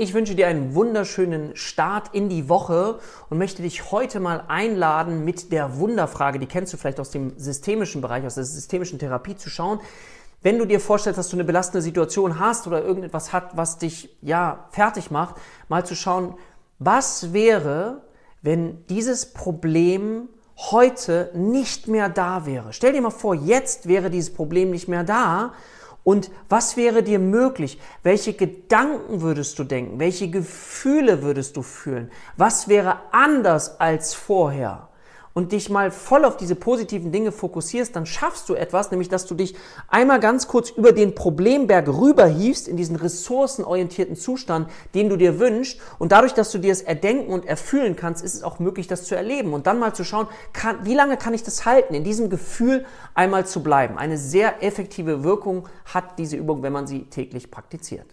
Ich wünsche dir einen wunderschönen Start in die Woche und möchte dich heute mal einladen, mit der Wunderfrage, die kennst du vielleicht aus dem systemischen Bereich, aus der systemischen Therapie, zu schauen. Wenn du dir vorstellst, dass du eine belastende Situation hast oder irgendetwas hat, was dich ja fertig macht, mal zu schauen, was wäre, wenn dieses Problem heute nicht mehr da wäre. Stell dir mal vor, jetzt wäre dieses Problem nicht mehr da und was wäre dir möglich? Welche Gedanken würdest du denken? Welche Gefühle würdest du fühlen? Was wäre anders als vorher? Und dich mal voll auf diese positiven Dinge fokussierst, dann schaffst du etwas, nämlich dass du dich einmal ganz kurz über den Problemberg rüberhiefst in diesen ressourcenorientierten Zustand, den du dir wünschst. Und dadurch, dass du dir es erdenken und erfühlen kannst, ist es auch möglich, das zu erleben. Und dann mal zu schauen, kann, wie lange kann ich das halten, in diesem Gefühl einmal zu bleiben. Eine sehr effektive Wirkung hat diese Übung, wenn man sie täglich praktiziert.